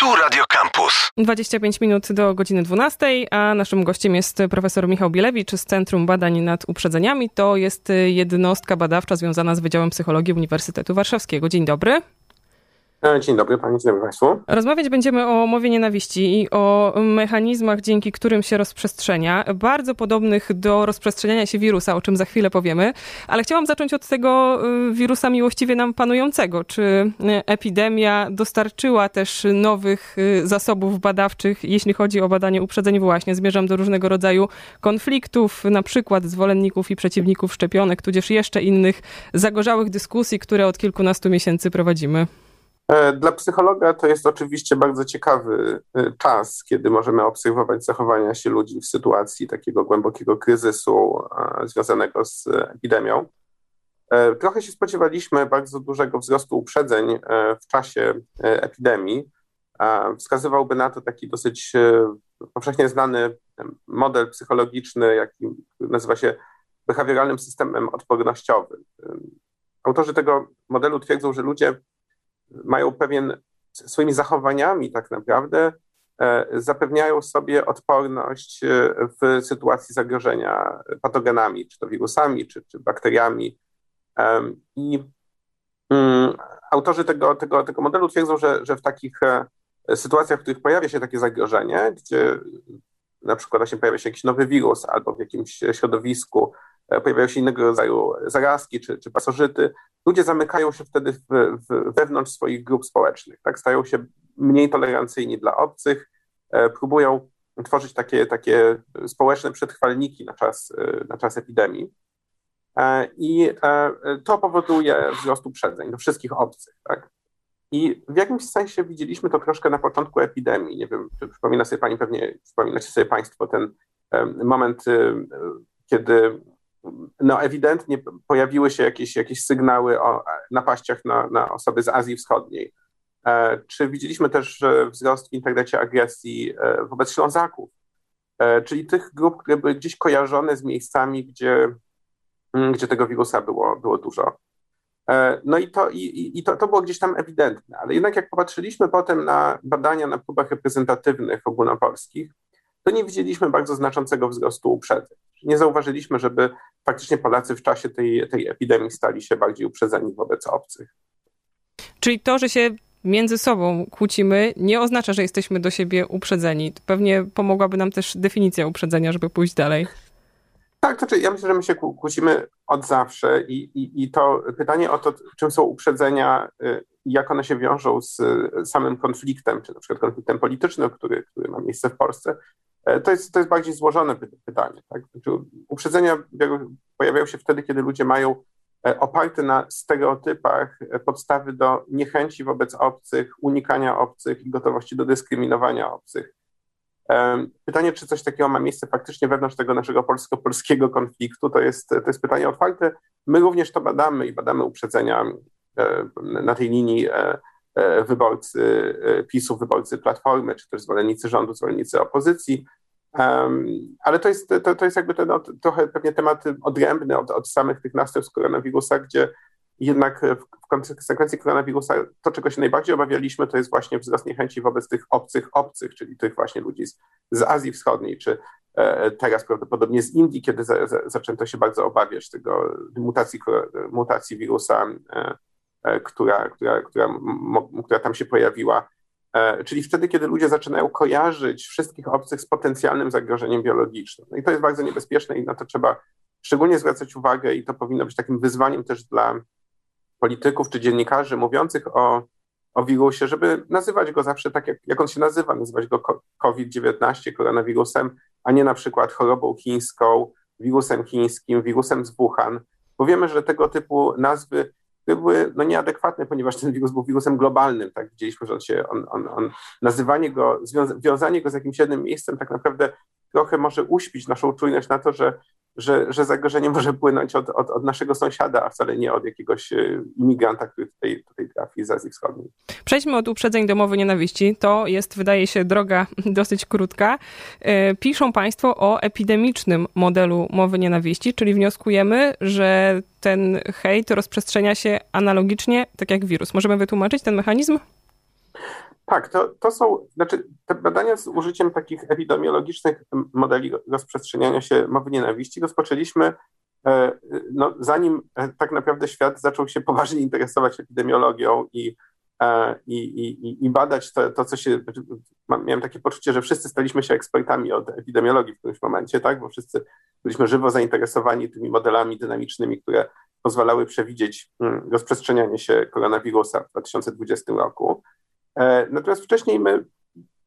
Tu Radio Campus. 25 minut do godziny 12, a naszym gościem jest profesor Michał Bielewicz z Centrum Badań nad Uprzedzeniami. To jest jednostka badawcza związana z Wydziałem Psychologii Uniwersytetu Warszawskiego. Dzień dobry. E, dzień dobry Pani, dzień dobry Państwu. Rozmawiać będziemy o mowie nienawiści i o mechanizmach, dzięki którym się rozprzestrzenia, bardzo podobnych do rozprzestrzeniania się wirusa, o czym za chwilę powiemy, ale chciałam zacząć od tego y, wirusa miłościwie nam panującego. Czy y, epidemia dostarczyła też nowych y, zasobów badawczych, jeśli chodzi o badanie uprzedzeń właśnie? Zmierzam do różnego rodzaju konfliktów, na przykład zwolenników i przeciwników szczepionek, tudzież jeszcze innych zagorzałych dyskusji, które od kilkunastu miesięcy prowadzimy. E, dla psychologa to jest oczywiście bardzo ciekawy e, czas, kiedy możemy obserwować zachowania się ludzi w sytuacji takiego głębokiego kryzysu e, związanego z epidemią. Trochę się spodziewaliśmy bardzo dużego wzrostu uprzedzeń w czasie epidemii. Wskazywałby na to taki dosyć powszechnie znany model psychologiczny, jaki nazywa się behawioralnym systemem odpornościowym. Autorzy tego modelu twierdzą, że ludzie mają pewien, swoimi zachowaniami tak naprawdę e, zapewniają sobie odporność e, w sytuacji zagrożenia patogenami, czy to wirusami, czy, czy bakteriami. I mm, autorzy tego, tego, tego modelu twierdzą, że, że w takich e, sytuacjach, w których pojawia się takie zagrożenie, gdzie na przykład właśnie pojawia się jakiś nowy wirus albo w jakimś środowisku pojawiają się innego rodzaju zarazki czy, czy pasożyty, ludzie zamykają się wtedy w, w, wewnątrz swoich grup społecznych, tak? stają się mniej tolerancyjni dla obcych, e, próbują tworzyć takie, takie społeczne przetrwalniki na czas, e, na czas epidemii. E, I e, to powoduje wzrost uprzedzeń do wszystkich obcych. Tak? I w jakimś sensie widzieliśmy to troszkę na początku epidemii. Nie wiem, czy przypomina sobie Pani, pewnie przypominacie sobie Państwo ten moment, kiedy no ewidentnie pojawiły się jakieś, jakieś sygnały o napaściach na, na osoby z Azji Wschodniej. E, czy widzieliśmy też wzrost w internecie agresji e, wobec Ślązaków, e, czyli tych grup, które były gdzieś kojarzone z miejscami, gdzie, mm, gdzie tego wirusa było, było dużo. No i, to, i, i to, to było gdzieś tam ewidentne, ale jednak jak popatrzyliśmy potem na badania na próbach reprezentatywnych ogólnopolskich, to nie widzieliśmy bardzo znaczącego wzrostu uprzedzeń. Nie zauważyliśmy, żeby faktycznie Polacy w czasie tej, tej epidemii stali się bardziej uprzedzeni wobec obcych. Czyli to, że się między sobą kłócimy, nie oznacza, że jesteśmy do siebie uprzedzeni. Pewnie pomogłaby nam też definicja uprzedzenia, żeby pójść dalej. Tak, to znaczy ja myślę, że my się kłócimy od zawsze i, i, i to pytanie o to, czym są uprzedzenia, y, jak one się wiążą z samym konfliktem, czy na przykład konfliktem politycznym, który, który ma miejsce w Polsce, to jest, to jest bardziej złożone pytanie. Tak? Znaczy, uprzedzenia pojawiają się wtedy, kiedy ludzie mają e, oparte na stereotypach e, podstawy do niechęci wobec obcych, unikania obcych i gotowości do dyskryminowania obcych. Pytanie, czy coś takiego ma miejsce faktycznie wewnątrz tego naszego polsko-polskiego konfliktu, to jest, to jest pytanie otwarte. My również to badamy i badamy uprzedzenia na tej linii E, wyborcy e, PiSu, wyborcy Platformy, czy też zwolennicy rządu, zwolennicy opozycji. Ale to jest, to, to jest jakby ten trochę pewnie temat odrębny od, od samych tych następstw koronawirusa, gdzie jednak w, konsekwencji koronawirusa to, czego się najbardziej obawialiśmy, to jest właśnie wzrost niechęci wobec tych obcych obcych, czyli tych właśnie ludzi z, z Azji Wschodniej, czy e, teraz prawdopodobnie z Indii, kiedy za, za, zaczęto się bardzo obawiać tego mutacji, mutacji wirusa e, E, która, która, która, która tam się pojawiła. E, czyli wtedy, kiedy ludzie zaczynają kojarzyć wszystkich obcych z potencjalnym zagrożeniem biologicznym. No i to jest bardzo niebezpieczne i na to trzeba szczególnie zwracać uwagę i to powinno być takim wyzwaniem też dla polityków czy dziennikarzy mówiących o, o wirusie, żeby nazywać go zawsze tak, jak, jak on się nazywa, nazywać go COVID-19, koronawirusem, a nie na przykład chorobą chińską, wirusem chińskim, wirusem z Wuhan, bo wiemy, że tego typu nazwy były no, nieadekwatne, ponieważ ten wirus był wirusem globalnym. Tak? Widzieliśmy, że on się, on, on, on nazywanie go, związanie go z jakimś jednym miejscem tak naprawdę trochę może uśpić naszą czujność na to, że że, że zagrożenie może płynąć od, od, od, naszego sąsiada, a wcale nie od jakiegoś e, imigranta, który tutaj, tutaj trafi z Azji Wschodniej. Przejdźmy od uprzedzeń do mowy nienawiści. To jest, wydaje się, droga dosyć krótka. E, piszą Państwo o epidemicznym modelu mowy nienawiści, czyli wnioskujemy, że ten hejt rozprzestrzenia się analogicznie, tak jak wirus. Możemy wytłumaczyć ten mechanizm? Tak, to, to są, znaczy te badania z użyciem takich epidemiologicznych modeli rozprzestrzeniania się mowy nienawiści rozpoczęliśmy e, no, zanim e, tak naprawdę świat zaczął się poważnie interesować epidemiologią i, e, i, i, i badać to, to, co się. Miałem takie poczucie, że wszyscy staliśmy się ekspertami od epidemiologii w którymś momencie, tak? Bo wszyscy byliśmy żywo zainteresowani tymi modelami dynamicznymi, które pozwalały przewidzieć mm, rozprzestrzenianie się koronawirusa w 2020 roku. E, natomiast wcześniej my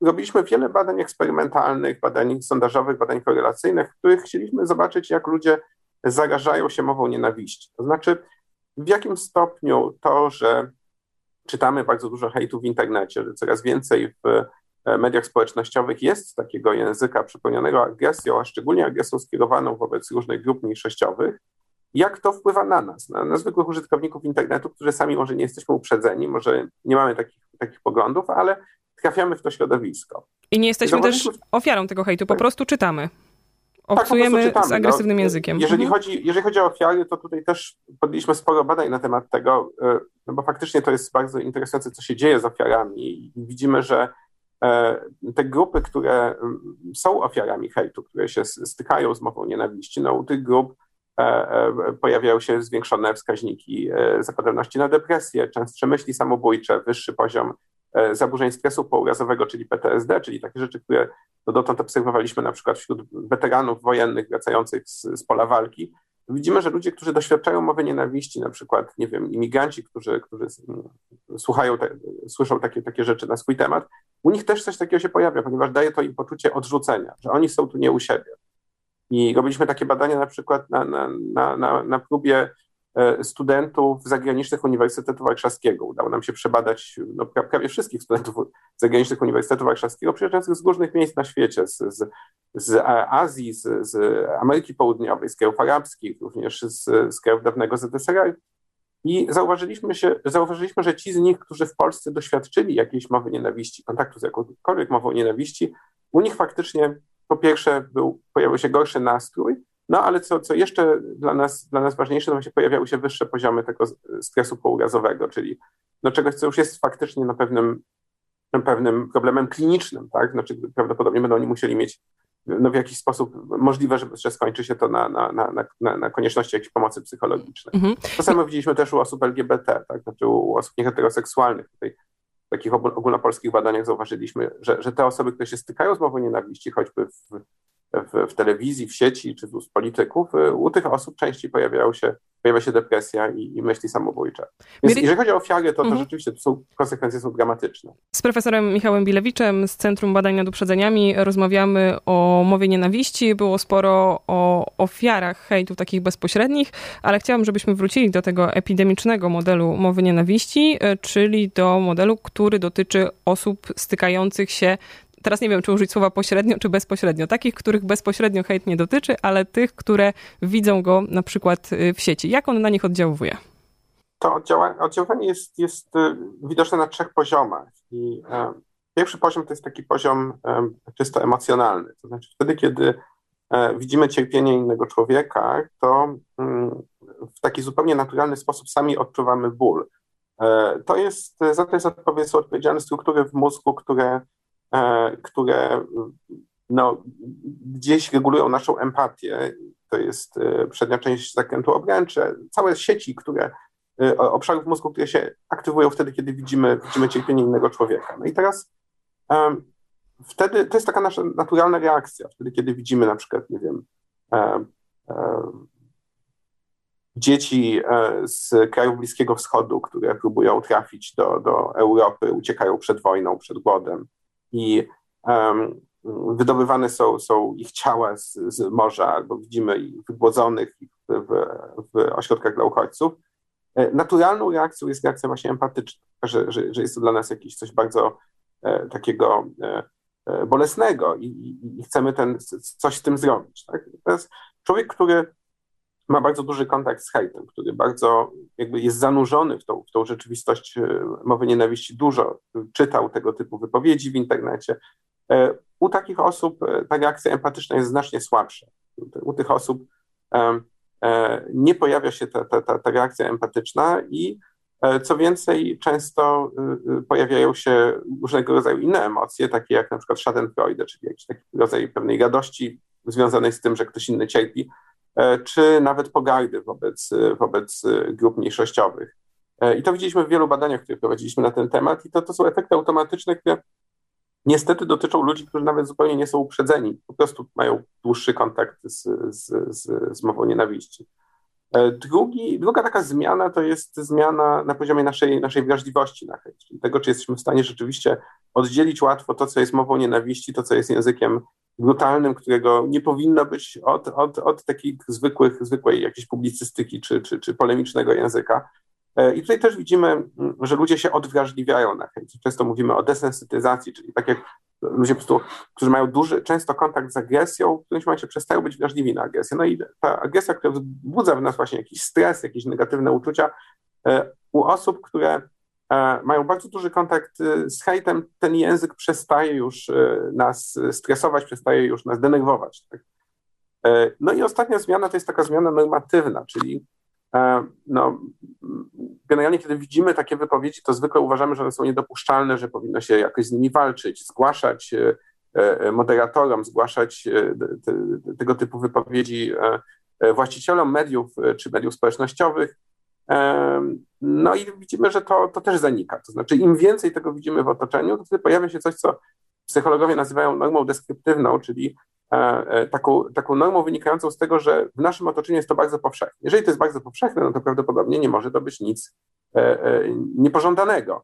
robiliśmy wiele badań eksperymentalnych, badań sondażowych, badań korelacyjnych, w których chcieliśmy zobaczyć, jak ludzie zarażają się mową nienawiści. To znaczy, w jakim stopniu to, że czytamy bardzo dużo hejtu w internecie, że coraz więcej w e, mediach społecznościowych jest takiego języka przepełnionego agresją, a szczególnie agresją skierowaną wobec różnych grup mniejszościowych, jak to wpływa na nas, na, na zwykłych użytkowników internetu, którzy sami może nie jesteśmy uprzedzeni, może nie mamy takich, takich poglądów, ale trafiamy w to środowisko. I nie jesteśmy też ofiarą tego hejtu, po tak. prostu czytamy. Tak, Obcujemy tak, z no. agresywnym no, językiem. Jeżeli, mhm. chodzi, jeżeli chodzi o ofiary, to tutaj też podjęliśmy sporo badań na temat tego, e, no bo faktycznie to jest bardzo interesujące, co się dzieje z ofiarami. I widzimy, że e, te grupy, które są ofiarami hejtu, które się stykają z mową nienawiści, no u tych grup pojawiają się zwiększone wskaźniki e, zapadalności na depresję, częstsze myśli samobójcze, wyższy poziom zaburzeń stresu pourazowego, czyli PTSD, czyli takie rzeczy, które dotąd obserwowaliśmy na przykład wśród weteranów wojennych wracających z, z pola walki. Widzimy, że ludzie, którzy doświadczają mowy nienawiści, na przykład, nie wiem, imigranci, którzy, którzy słuchają, te, słyszą takie, takie rzeczy na swój temat, u nich też coś takiego się pojawia, ponieważ daje to im poczucie odrzucenia, że oni są tu nie u siebie. I robiliśmy takie badania na przykład na, na, na, na, na próbie e, studentów zagranicznych Uniwersytetu Warszawskiego. Udało nam się przebadać no, prawie wszystkich studentów zagranicznych Uniwersytetu Warszawskiego, przyjeżdżających z różnych miejsc na świecie, z, z, z Azji, z, z Ameryki Południowej, z krajów arabskich, również z, z krajów dawnego ZSRR. I zauważyliśmy, się, zauważyliśmy, że ci z nich, którzy w Polsce doświadczyli jakiejś mowy nienawiści, kontaktu z jakąkolwiek mową nienawiści, u nich faktycznie po pierwsze był, pojawił się gorszy nastrój, no ale co, co jeszcze dla nas, dla nas ważniejsze, to właśnie pojawiały się wyższe poziomy tego stresu pourazowego, czyli no czegoś, co już jest faktycznie na pewnym, na pewnym problemem klinicznym, tak? Znaczy prawdopodobnie będą oni musieli mieć no, w jakiś sposób możliwe, że, że skończy się to na, na, na, na, na konieczności jakiejś pomocy psychologicznej. Mhm. To samo widzieliśmy też u osób LGBT, tak? znaczy u osób nieheteroseksualnych. Tutaj takich ogólnopolskich badaniach zauważyliśmy, że, że te osoby, które się stykają z mową nienawiści, choćby w, w, w telewizji, w sieci czy z polityków, y, u tych osób częściej pojawiają się, pojawia się depresja i, i myśli samobójcze. Więc jeżeli chodzi o ofiary, to, to mhm. rzeczywiście to są, konsekwencje są dramatyczne. Z profesorem Michałem Bilewiczem z Centrum Badań nad Uprzedzeniami rozmawiamy o mowie nienawiści. Było sporo o ofiarach hejtu takich bezpośrednich, ale chciałam, żebyśmy wrócili do tego epidemicznego modelu mowy nienawiści, y, czyli do modelu, który dotyczy osób stykających się teraz nie wiem, czy użyć słowa pośrednio, czy bezpośrednio. Takich, których bezpośrednio hejt nie dotyczy, ale tych, które widzą go na przykład y, w sieci. Jak on na nich oddziałuje? To oddziaływanie jest, jest y, widoczne na trzech poziomach. I e, pierwszy poziom to jest taki poziom e, czysto emocjonalny. To znaczy wtedy, kiedy e, widzimy cierpienie innego człowieka, to mm, w taki zupełnie naturalny sposób sami odczuwamy ból. To jest, za to jest odpowiedzialne struktury w mózgu, które które no, gdzieś regulują naszą empatię. To jest e, przednia część zakrętu obręcze, całe sieci, które e, obszarów mózgu, które się aktywują wtedy, kiedy widzimy, widzimy cierpienie innego człowieka. No i teraz wtedy to jest taka nasza naturalna reakcja, wtedy, kiedy widzimy na przykład, nie wiem, dzieci z krajów Bliskiego Wschodu, które próbują trafić do, do Europy, uciekają przed wojną, przed głodem, i um, wydobywane są, są ich ciała z, z morza, albo widzimy ich wygłodzonych w, w, ośrodkach dla uchodźców. E, naturalną reakcją jest reakcja właśnie empatyczna, że, że, że jest to dla nas jakieś coś bardzo e, takiego e, e bolesnego i, i, i, chcemy ten, coś z tym zrobić. Tak? To jest człowiek, który ma bardzo duży kontakt z hejtem, który bardzo jakby jest zanurzony w tą, w tą rzeczywistość e, mowy nienawiści, dużo czytał tego typu wypowiedzi w internecie. E, u takich osób e, ta reakcja empatyczna jest znacznie słabsza. U tych osób nie pojawia się ta, ta, ta, ta reakcja empatyczna i Co więcej, często pojawiają się różnego rodzaju inne emocje, takie jak na przykład schadenfreude, czyli jakiś taki rodzaj pewnej radości związanej z tym, że ktoś inny cierpi, czy nawet pogardy wobec, wobec grup mniejszościowych. I to widzieliśmy w wielu badaniach, które prowadziliśmy na ten temat, i to, to są efekty automatyczne, które niestety dotyczą ludzi, którzy nawet zupełnie nie są uprzedzeni, po prostu mają dłuższy kontakt z, z, z, z mową nienawiści. E, drugi, druga taka zmiana to jest zmiana na poziomie naszej, naszej wrażliwości na chęć, czyli tego, czy jesteśmy w stanie rzeczywiście oddzielić łatwo to, co jest mową nienawiści, to, co jest językiem brutalnym, którego nie powinno być od, od, od takich zwykłych, zwykłej jakiejś publicystyki czy, czy, czy polemicznego języka. E, I tutaj też widzimy, mm, że ludzie się odwrażliwiają na chęć. Często mówimy o desensytyzacji, czyli tak jak ludzie po prostu, którzy mają duży, często kontakt z agresją, w którymś momencie przestają być wrażliwi na agresję. No i ta agresja, która wzbudza w nas właśnie jakiś stres, jakieś negatywne uczucia, e, u osób, które mają bardzo duży kontakt z hejtem, ten język przestaje już nas stresować, przestaje już nas denerwować. Tak? No i ostatnia zmiana to jest taka zmiana normatywna, czyli E, no, generalnie, kiedy widzimy takie wypowiedzi, to zwykle uważamy, że one są niedopuszczalne, że powinno się jakoś z nimi walczyć, zgłaszać e, e, moderatorom, zgłaszać te, tego typu wypowiedzi właścicielom mediów czy mediów społecznościowych. No i widzimy, że to, to też zanika. To znaczy, im więcej tego widzimy w otoczeniu, to wtedy pojawia się coś, co psychologowie nazywają normą deskryptywną, czyli E, e, taką, taką normą wynikającą z tego, że w naszym otoczeniu jest to bardzo powszechne. Jeżeli to jest bardzo powszechne, no to prawdopodobnie nie może to być nic e, niepożądanego.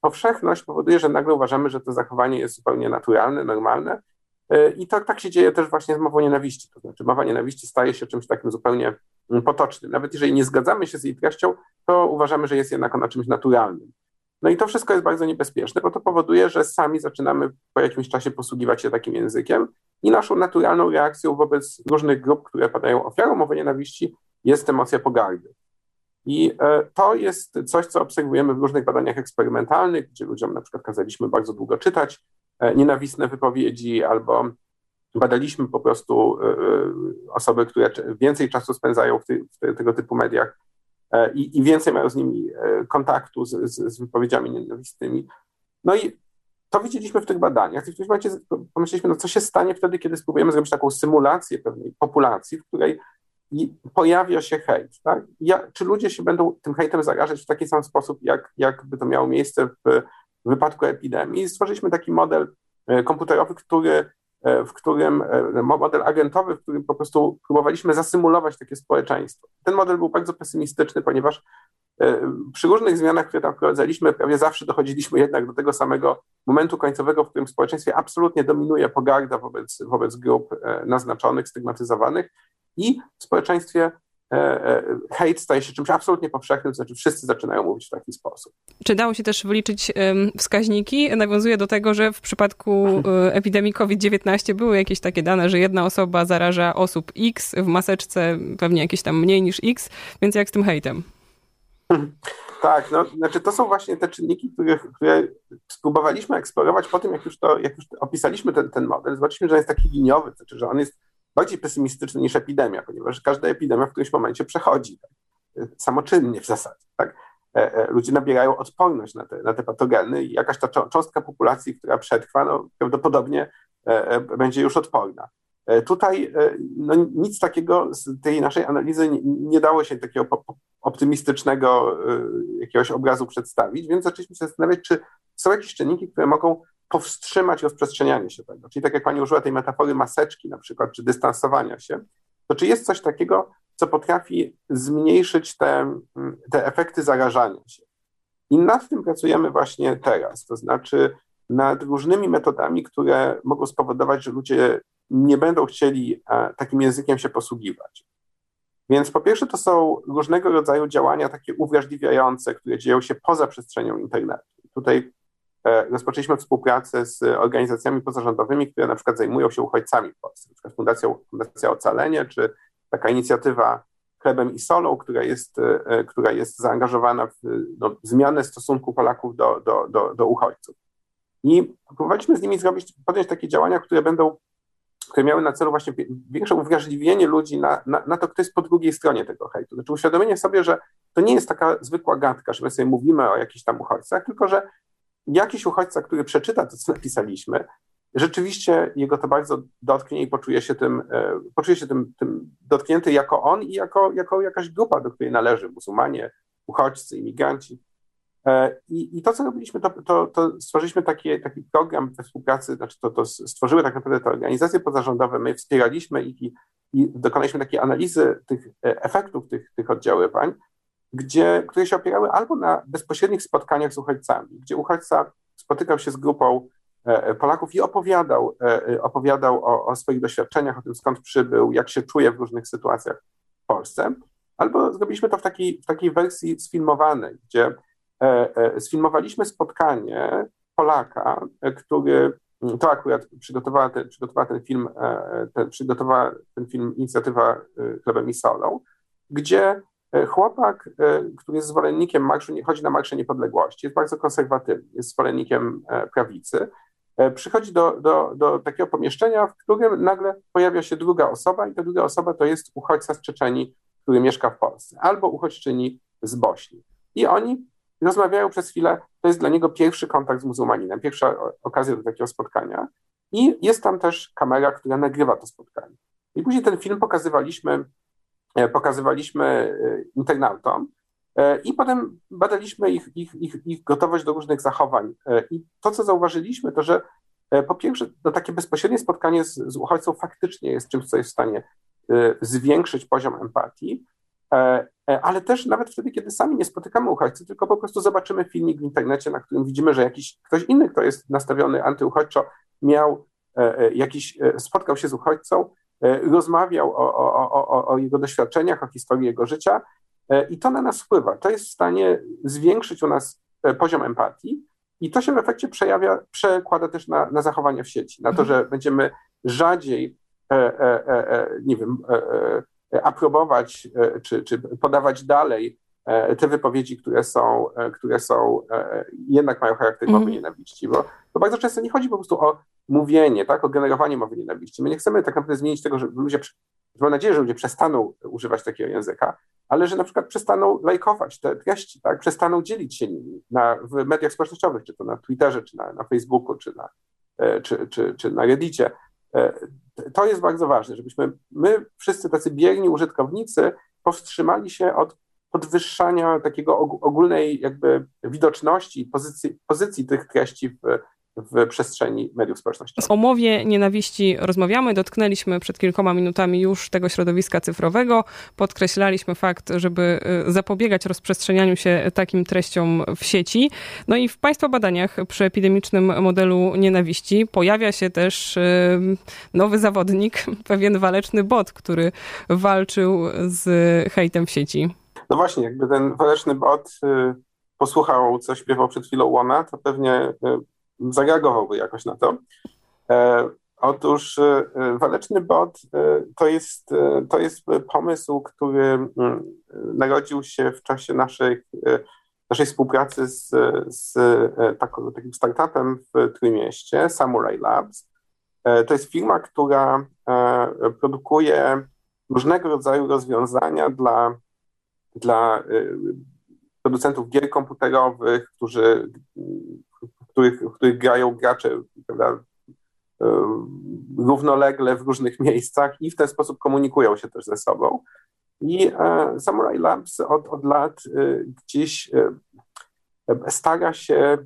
Powszechność powoduje, że nagle uważamy, że to zachowanie jest zupełnie naturalne, normalne. I to tak się dzieje też właśnie z mową nienawiści. To znaczy, mowa nienawiści staje się czymś takim zupełnie potocznym. Nawet jeżeli nie zgadzamy się z jej treścią, to uważamy, że jest jednak ona czymś naturalnym. No i to wszystko jest bardzo niebezpieczne, bo to powoduje, że sami zaczynamy po jakimś czasie posługiwać się takim językiem i naszą naturalną reakcją wobec różnych grup, które padają ofiarą mowy nienawiści, jest emocja pogardy. I e, to jest coś, co obserwujemy w różnych badaniach eksperymentalnych, gdzie ludziom na przykład kazaliśmy bardzo długo czytać e, nienawistne wypowiedzi, albo badaliśmy po prostu e, osoby, które więcej czasu spędzają w, ty, w tego typu mediach i, i, więcej mają z nimi kontaktu z, z, z wypowiedziami nienawistnymi. No i to widzieliśmy w tych badaniach. I w tym momencie pomyśleliśmy, no co się stanie wtedy, kiedy spróbujemy zrobić taką symulację pewnej populacji, w której pojawia się hejt. Tak? Ja, czy ludzie się będą tym hejtem zarażać w taki sam sposób, jak, jakby to miało miejsce w, w wypadku epidemii? I stworzyliśmy taki model e, komputerowy, który, e, w którym, e, model agentowy, w którym po prostu próbowaliśmy zasymulować takie społeczeństwo. Ten model był bardzo pesymistyczny, ponieważ E, przy różnych zmianach, które tam wprowadzaliśmy, prawie zawsze dochodziliśmy jednak do tego samego momentu końcowego, w którym w społeczeństwie absolutnie dominuje pogarda wobec, wobec grup e, naznaczonych, stygmatyzowanych i w społeczeństwie e, hejt staje się czymś absolutnie powszechnym, to znaczy wszyscy zaczynają mówić w taki sposób. Czy dało się też wyliczyć wskaźniki? Nawiązuje do tego, że w przypadku epidemii COVID-19 były jakieś takie dane, że jedna osoba zaraża osób X, w maseczce pewnie jakieś tam mniej niż X, więc jak z tym hejtem? Tak, no, znaczy to są właśnie te czynniki, które, które spróbowaliśmy eksplorować po tym, jak już, to, jak już opisaliśmy ten, ten model. Zobaczyliśmy, że on jest taki liniowy, to znaczy, że on jest bardziej pesymistyczny niż epidemia, ponieważ każda epidemia w którymś momencie przechodzi, tak? samoczynnie w zasadzie. Tak? E, e, ludzie nabierają odporność na te, na te patogeny i jakaś ta cząstka populacji, która przetrwa, no, prawdopodobnie e, będzie już odporna. Tutaj no, nic takiego z tej naszej analizy nie, nie dało się takiego optymistycznego jakiegoś obrazu przedstawić, więc zaczęliśmy się zastanawiać, czy są jakieś czynniki, które mogą powstrzymać rozprzestrzenianie się tego. Czyli tak jak pani użyła tej metafory maseczki na przykład, czy dystansowania się, to czy jest coś takiego, co potrafi zmniejszyć te, te efekty zarażania się. I nad tym pracujemy właśnie teraz, to znaczy nad różnymi metodami, które mogą spowodować, że ludzie nie będą chcieli e, takim językiem się posługiwać. Więc po pierwsze to są różnego rodzaju działania takie uwrażliwiające, które dzieją się poza przestrzenią internetu. Tutaj rozpoczęliśmy współpracę z organizacjami pozarządowymi, które na przykład zajmują się uchodźcami w Polsce, na przykład Fundacja, Ocalenie, czy taka inicjatywa Chlebem i Solą, która jest, e, która jest zaangażowana w no, zmianę stosunku Polaków do, do, do, do uchodźców. I próbowaliśmy z nimi zrobić, podjąć takie działania, które będą które miały na celu właśnie większe uwrażliwienie ludzi na, na, na, to, kto jest po drugiej stronie tego hejtu. Znaczy uświadomienie sobie, że to nie jest taka zwykła gadka, że my sobie mówimy o jakichś tam uchodźcach, tylko że jakiś uchodźca, który przeczyta to, co napisaliśmy, rzeczywiście jego to bardzo dotknie i poczuje się tym, e, poczuje się tym, tym dotknięty jako on i jako, jako jakaś grupa, do której należy muzułmanie, uchodźcy, imigranci. E, I, I, to, co robiliśmy, to, to, to stworzyliśmy taki, taki program we współpracy, znaczy to, to stworzyły tak naprawdę te organizacje pozarządowe, my wspieraliśmy ich i, i dokonaliśmy takiej analizy tych e, efektów tych, tych oddziaływań, gdzie, które się opierały albo na bezpośrednich spotkaniach z uchodźcami, gdzie uchodźca spotykał się z grupą e, Polaków i opowiadał, opowiadał o, o swoich doświadczeniach, o tym skąd przybył, jak się czuje w różnych sytuacjach w Polsce, albo zrobiliśmy to w takiej, w takiej wersji sfilmowanej, gdzie E, e, sfilmowaliśmy spotkanie Polaka, e, który to akurat przygotowała ten, przygotowała ten film, ten, przygotowała ten film inicjatywa Chlebem i Solą, gdzie chłopak, który jest zwolennikiem marszu, chodzi na Marsze Niepodległości, jest bardzo konserwatywny, jest zwolennikiem prawicy, przychodzi do, do, do takiego pomieszczenia, w którym nagle pojawia się druga osoba i ta druga osoba to jest uchodźca z Czeczeni, który mieszka w Polsce, albo uchodźczyni z Bośni. I oni rozmawiają przez chwilę. To jest dla niego pierwszy kontakt z muzułmaninem, pierwsza okazja do takiego spotkania. I jest tam też kamera, która nagrywa to spotkanie. I później ten film pokazywaliśmy, e, pokazywaliśmy e, internautom. E, I potem badaliśmy ich, ich, ich, ich gotowość do różnych zachowań. I to, co zauważyliśmy, to że po pierwsze, to takie bezpośrednie spotkanie z, z uchodźcą faktycznie jest czymś, co jest w stanie zwiększyć poziom empatii, E, e, ale też nawet wtedy, kiedy sami nie spotykamy uchodźcy, tylko po prostu zobaczymy filmik w internecie, na którym widzimy, że jakiś ktoś inny, kto jest nastawiony antyuchodźczo, miał e, jakiś, spotkał się z uchodźcą, rozmawiał o, o, o, o jego doświadczeniach, o historii jego życia i to na nas wpływa. To jest w stanie zwiększyć u nas poziom empatii i to się w efekcie przejawia, przekłada też na, na zachowania w sieci, na to, mhm. że będziemy rzadziej, e, e, e, nie wiem, aprobować e, czy, czy podawać dalej e, te wypowiedzi, które są, e, które są jednak mają charakter mowy mm. nienawiści, bo, bo bardzo często nie chodzi po prostu o mówienie, tak, o generowanie mowy nienawiści. My nie chcemy tak naprawdę zmienić tego, że ludzie, mam nadzieję, że ludzie przestaną używać takiego języka, ale że na przykład przestaną lajkować te treści, tak, przestaną dzielić się nimi na, w mediach społecznościowych, czy to na Twitterze, czy na, na Facebooku, czy na, czy, czy, czy na Reddicie, E, to jest bardzo ważne, żebyśmy my wszyscy tacy bierni użytkownicy powstrzymali się od podwyższania takiego ogólnej jakby widoczności pozycji, pozycji tych treści w, w przestrzeni mediów społecznościowych. O mowie nienawiści rozmawiamy. Dotknęliśmy przed kilkoma minutami już tego środowiska cyfrowego. Podkreślaliśmy fakt, żeby y, zapobiegać rozprzestrzenianiu się takim treściom w sieci. No i w Państwa badaniach przy epidemicznym modelu nienawiści pojawia się też y, nowy zawodnik, pewien waleczny bot, który walczył z hejtem w sieci. No właśnie, jakby ten waleczny bot y, posłuchał, co śpiewał przed chwilą Łona, to pewnie zareagowałby jakoś na to. E, otóż e, waleczny bot e, to jest, to jest pomysł, który narodził się w czasie naszej, naszej współpracy z, z takim startupem w Trójmieście, Samurai Labs. To jest firma, która produkuje różnego rodzaju rozwiązania dla, dla producentów gier komputerowych, którzy których, w których grają gracze prawda, e, równolegle w różnych miejscach i w ten sposób komunikują się też ze sobą. I e, Samurai Labs od, od lat e, gdzieś stara się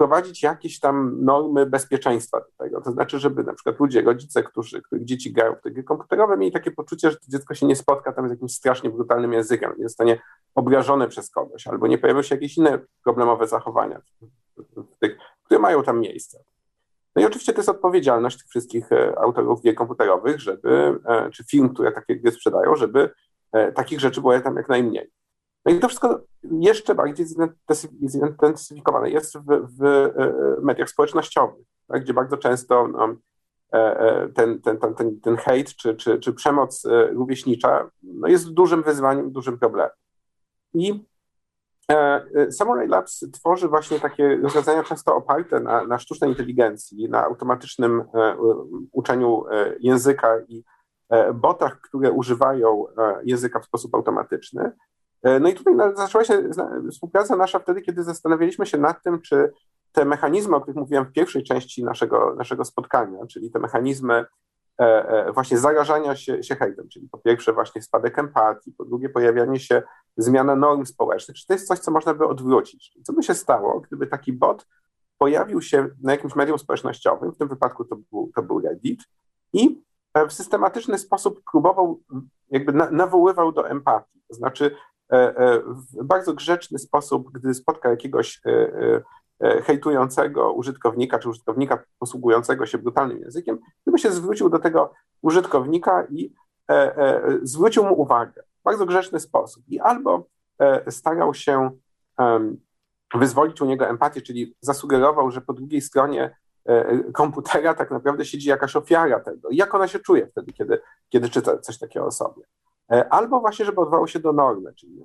wprowadzić jakieś tam normy bezpieczeństwa do tego. To znaczy, żeby na przykład ludzie, rodzice, którzy, których dzieci grają w te gry komputerowe, mieli takie poczucie, że to dziecko się nie spotka tam z jakimś strasznie brutalnym językiem, nie zostanie obrażone przez kogoś, albo nie pojawią się jakieś inne problemowe zachowania, które mają tam miejsce. No i oczywiście to jest odpowiedzialność tych wszystkich e, autorów gier komputerowych, żeby, e, czy firm, które takie gry sprzedają, żeby e, takich rzeczy było tam jak najmniej. No i to wszystko jeszcze bardziej zintensyfikowane jest w, w mediach społecznościowych, tak, gdzie bardzo często no, ten, ten, ten, ten, ten hejt czy, czy, czy przemoc rówieśnicza no, jest dużym wyzwaniem, dużym problemem. I Samurai Labs tworzy właśnie takie rozwiązania często oparte na, na sztucznej inteligencji, na automatycznym uczeniu języka i botach, które używają języka w sposób automatyczny. No i tutaj zaczęła się współpraca nasza wtedy, kiedy zastanawialiśmy się nad tym, czy te mechanizmy, o których mówiłem w pierwszej części naszego, naszego spotkania, czyli te mechanizmy e, e, właśnie zarażania się, się hejtem, czyli po pierwsze właśnie spadek empatii, po drugie pojawianie się zmiana norm społecznych, czy to jest coś, co można by odwrócić. Co by się stało, gdyby taki bot pojawił się na jakimś medium społecznościowym, w tym wypadku to był, to był Reddit, i e, w systematyczny sposób próbował, jakby na, nawoływał do empatii. To znaczy w bardzo grzeczny sposób, gdy spotka jakiegoś E, hejtującego użytkownika czy użytkownika posługującego się brutalnym językiem, gdyby się zwrócił do tego użytkownika i e, e, zwrócił mu uwagę w bardzo grzeczny sposób i albo starał się wyzwolić u niego empatię, czyli zasugerował, że po drugiej stronie komputera tak naprawdę siedzi jakaś ofiara tego. Jak ona się czuje wtedy, kiedy, kiedy czyta coś takiego o sobie. E, albo właśnie, żeby odwołał się do normy, czyli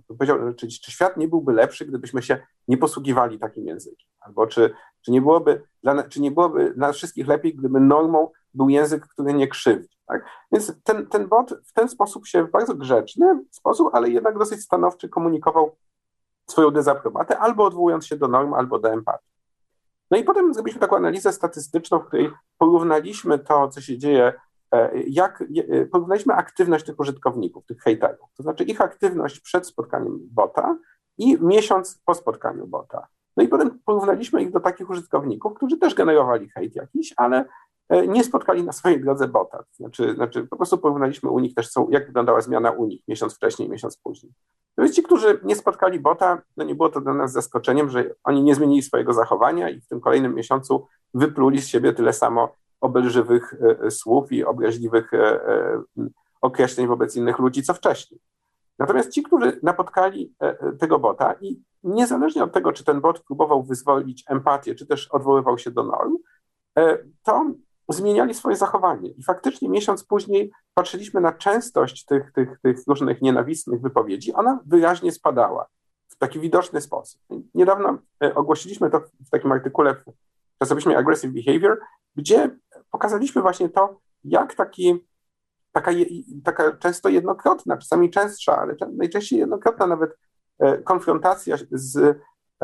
czy, czy świat nie byłby lepszy, gdybyśmy się nie posługiwali takim językiem, albo czy, czy, nie byłoby dla, czy nie byłoby dla wszystkich lepiej, gdyby normą był język, który nie krzywdzi. Tak? Więc ten, ten bot w ten sposób się w bardzo grzeczny sposób, ale jednak dosyć stanowczy komunikował swoją dezaprobatę, albo odwołując się do norm, albo do empatii. No i potem zrobiliśmy taką analizę statystyczną, w której porównaliśmy to, co się dzieje jak e, porównaliśmy aktywność tych użytkowników, tych hejterów, to znaczy ich aktywność przed spotkaniem bota i miesiąc po spotkaniu bota. No i potem porównaliśmy ich do takich użytkowników, którzy też generowali hejt jakiś, ale e, nie spotkali na swojej drodze bota. Znaczy, znaczy po prostu porównaliśmy u nich też, są, jak wyglądała zmiana u nich miesiąc wcześniej, miesiąc później. To jest ci, którzy nie spotkali bota, no nie było to dla nas zaskoczeniem, że oni nie zmienili swojego zachowania i w tym kolejnym miesiącu wypluli z siebie tyle samo, obelżywych e, e, słów i obraźliwych e, określeń wobec innych ludzi, co wcześniej. Natomiast ci, którzy napotkali tego bota i niezależnie od tego, czy ten bot próbował wyzwolić empatię, czy też odwoływał się do norm, to zmieniali swoje zachowanie. I faktycznie miesiąc później patrzyliśmy na częstość tych, tych, tych różnych nienawistnych wypowiedzi. Ona wyraźnie spadała w taki widoczny sposób. Niedawno ogłosiliśmy to w takim artykule w czasopiśmie Aggressive Behavior, gdzie pokazaliśmy właśnie to, jak taki, taka, taka często jednokrotna, czasami częstsza, ale najczęściej jednokrotna nawet e, konfrontacja z e,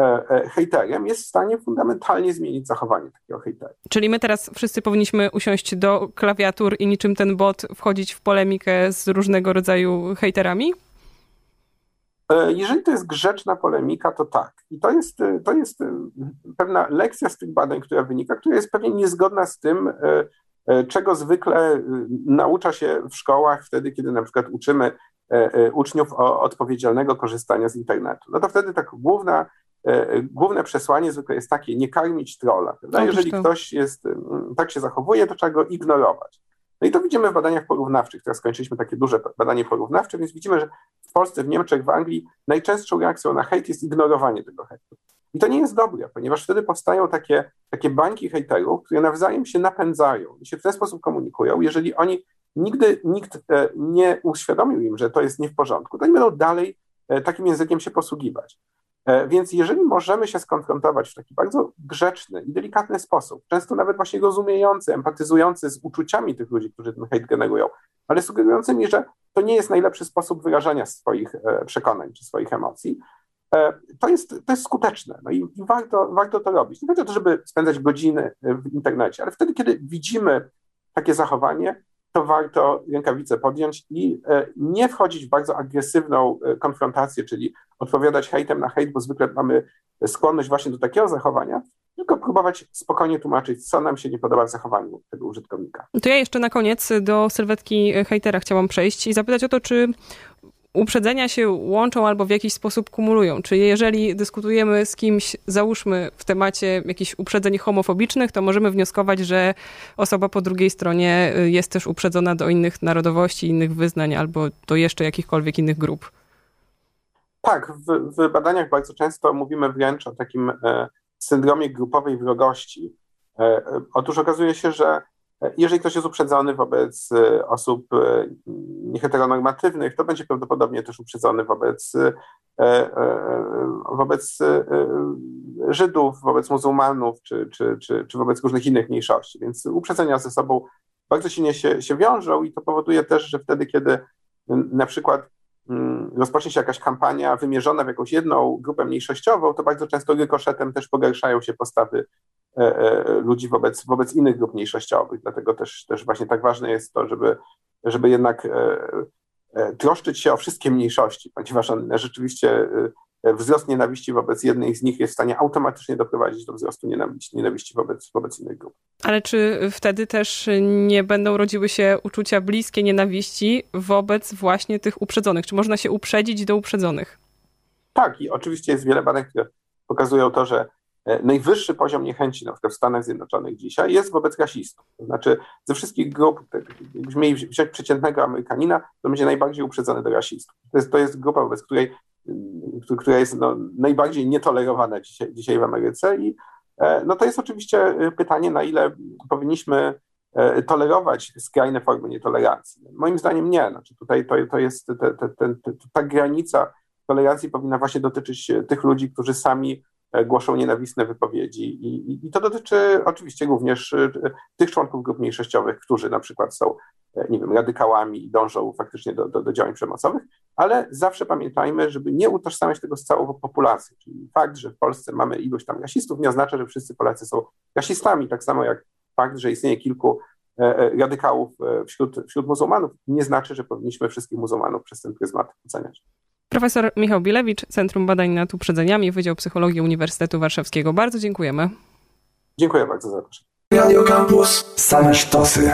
e, hejterem jest w stanie fundamentalnie zmienić zachowanie takiego hejtera. Czyli my teraz wszyscy powinniśmy usiąść do klawiatur i niczym ten bot wchodzić w polemikę z różnego rodzaju hejterami? Jeżeli to jest grzeczna polemika, to tak. I to jest, to jest pewna lekcja z tych badań, która wynika, która jest pewnie niezgodna z tym, e, e, czego zwykle e, naucza się w szkołach wtedy, kiedy na przykład uczymy uczniów o odpowiedzialnego korzystania z internetu. No to wtedy tak główna, główne przesłanie zwykle jest takie, nie karmić trolla. Prawda? Jeżeli ktoś jest, tak się zachowuje, to trzeba go ignorować. No i to widzimy w badaniach porównawczych. Teraz skończyliśmy takie duże badanie porównawcze, więc widzimy, że w Polsce, w Niemczech, w Anglii najczęstszą reakcją na hejt jest ignorowanie tego hejtu. I to nie jest dobre, ponieważ wtedy powstają takie, takie bańki hejterów, które nawzajem się napędzają i się w ten sposób komunikują. Jeżeli oni nigdy nikt e, nie uświadomił im, że to jest nie w porządku, to oni będą dalej e, takim językiem się posługiwać. E, więc jeżeli możemy się skonfrontować w taki bardzo grzeczny i delikatny sposób, często nawet właśnie rozumiejący, empatyzujący z uczuciami tych ludzi, którzy ten hejt generują, ale sugerujący mi, że to nie jest najlepszy sposób wyrażania swoich e, przekonań czy swoich emocji, e, to jest, to jest skuteczne. No i, i warto, warto to robić. Nie chodzi o to, żeby spędzać godziny w internecie, ale wtedy, kiedy widzimy takie zachowanie, to warto rękawice podjąć i e, nie wchodzić w bardzo agresywną e, konfrontację, czyli odpowiadać hejtem na hejt, bo zwykle mamy skłonność właśnie do takiego zachowania, tylko próbować spokojnie tłumaczyć, co nam się nie podoba w zachowaniu tego użytkownika. To ja jeszcze na koniec do sylwetki hejtera chciałam przejść i zapytać o to, czy uprzedzenia się łączą albo w jakiś sposób kumulują. Czy jeżeli dyskutujemy z kimś, załóżmy w temacie jakichś uprzedzeń homofobicznych, to możemy wnioskować, że osoba po drugiej stronie y, jest też uprzedzona do innych narodowości, innych wyznań albo do jeszcze jakichkolwiek innych grup. Tak, w, w badaniach bardzo często mówimy wręcz o takim e, syndromie grupowej wrogości. E, e otóż okazuje się, że jeżeli ktoś jest uprzedzony wobec osób nieheteronormatywnych, to będzie prawdopodobnie też uprzedzony wobec, wobec Żydów, wobec muzułmanów czy, czy, czy, czy wobec różnych innych mniejszości. Więc uprzedzenia ze sobą bardzo silnie się, się wiążą i to powoduje też, że wtedy, kiedy na przykład mm, rozpocznie się jakaś kampania wymierzona w jakąś jedną grupę mniejszościową, to bardzo często rykoszetem też pogarszają się postawy e, e, ludzi wobec, wobec innych grup mniejszościowych. Dlatego też, też właśnie tak ważne jest to, żeby, żeby jednak e, troszczyć się o wszystkie mniejszości, ponieważ one rzeczywiście wzrost nienawiści wobec jednej z nich jest w stanie automatycznie doprowadzić do wzrostu nienawiści, nienawiści wobec, wobec innych grup. Ale czy wtedy też nie będą rodziły się uczucia bliskie nienawiści wobec właśnie tych uprzedzonych? Czy można się uprzedzić do uprzedzonych? Tak, i oczywiście jest wiele badań, które pokazują to, że e, najwyższy poziom niechęci na przykład w Stanach Zjednoczonych dzisiaj jest wobec rasistów. To znaczy ze wszystkich grup, jakbyśmy mieli wziąć przeciętnego Amerykanina, to będzie najbardziej uprzedzony do rasistów. To jest, to jest grupa, wobec której która jest no, najbardziej nietolerowana dzisiaj, dzisiaj w Ameryce. I e, no, to jest oczywiście e, pytanie, na ile powinniśmy e, tolerować skrajne formy nietolerancji. Moim zdaniem nie. Znaczy tutaj to, to jest te, te, te, ta granica tolerancji powinna właśnie dotyczyć tych ludzi, którzy sami głoszą nienawistne wypowiedzi. I, i, I, to dotyczy oczywiście również tych członków grup mniejszościowych, którzy na przykład są E, nie wiem, radykałami i dążą faktycznie do, do, do działań przemocowych, ale zawsze pamiętajmy, żeby nie utożsamiać tego z całą populacją. Czyli fakt, że w Polsce mamy ilość tam rasistów, nie oznacza, że wszyscy Polacy są rasistami, tak samo jak fakt, że istnieje kilku e, e, radykałów wśród, wśród muzułmanów, nie znaczy, że powinniśmy wszystkich muzułmanów przez ten pryzmat oceniać. Profesor Michał Bilewicz, Centrum Badań nad Uprzedzeniami, Wydział Psychologii Uniwersytetu Warszawskiego. Bardzo dziękujemy. Dziękuję bardzo za zaproszenie. Radio Campus. Same sztosy.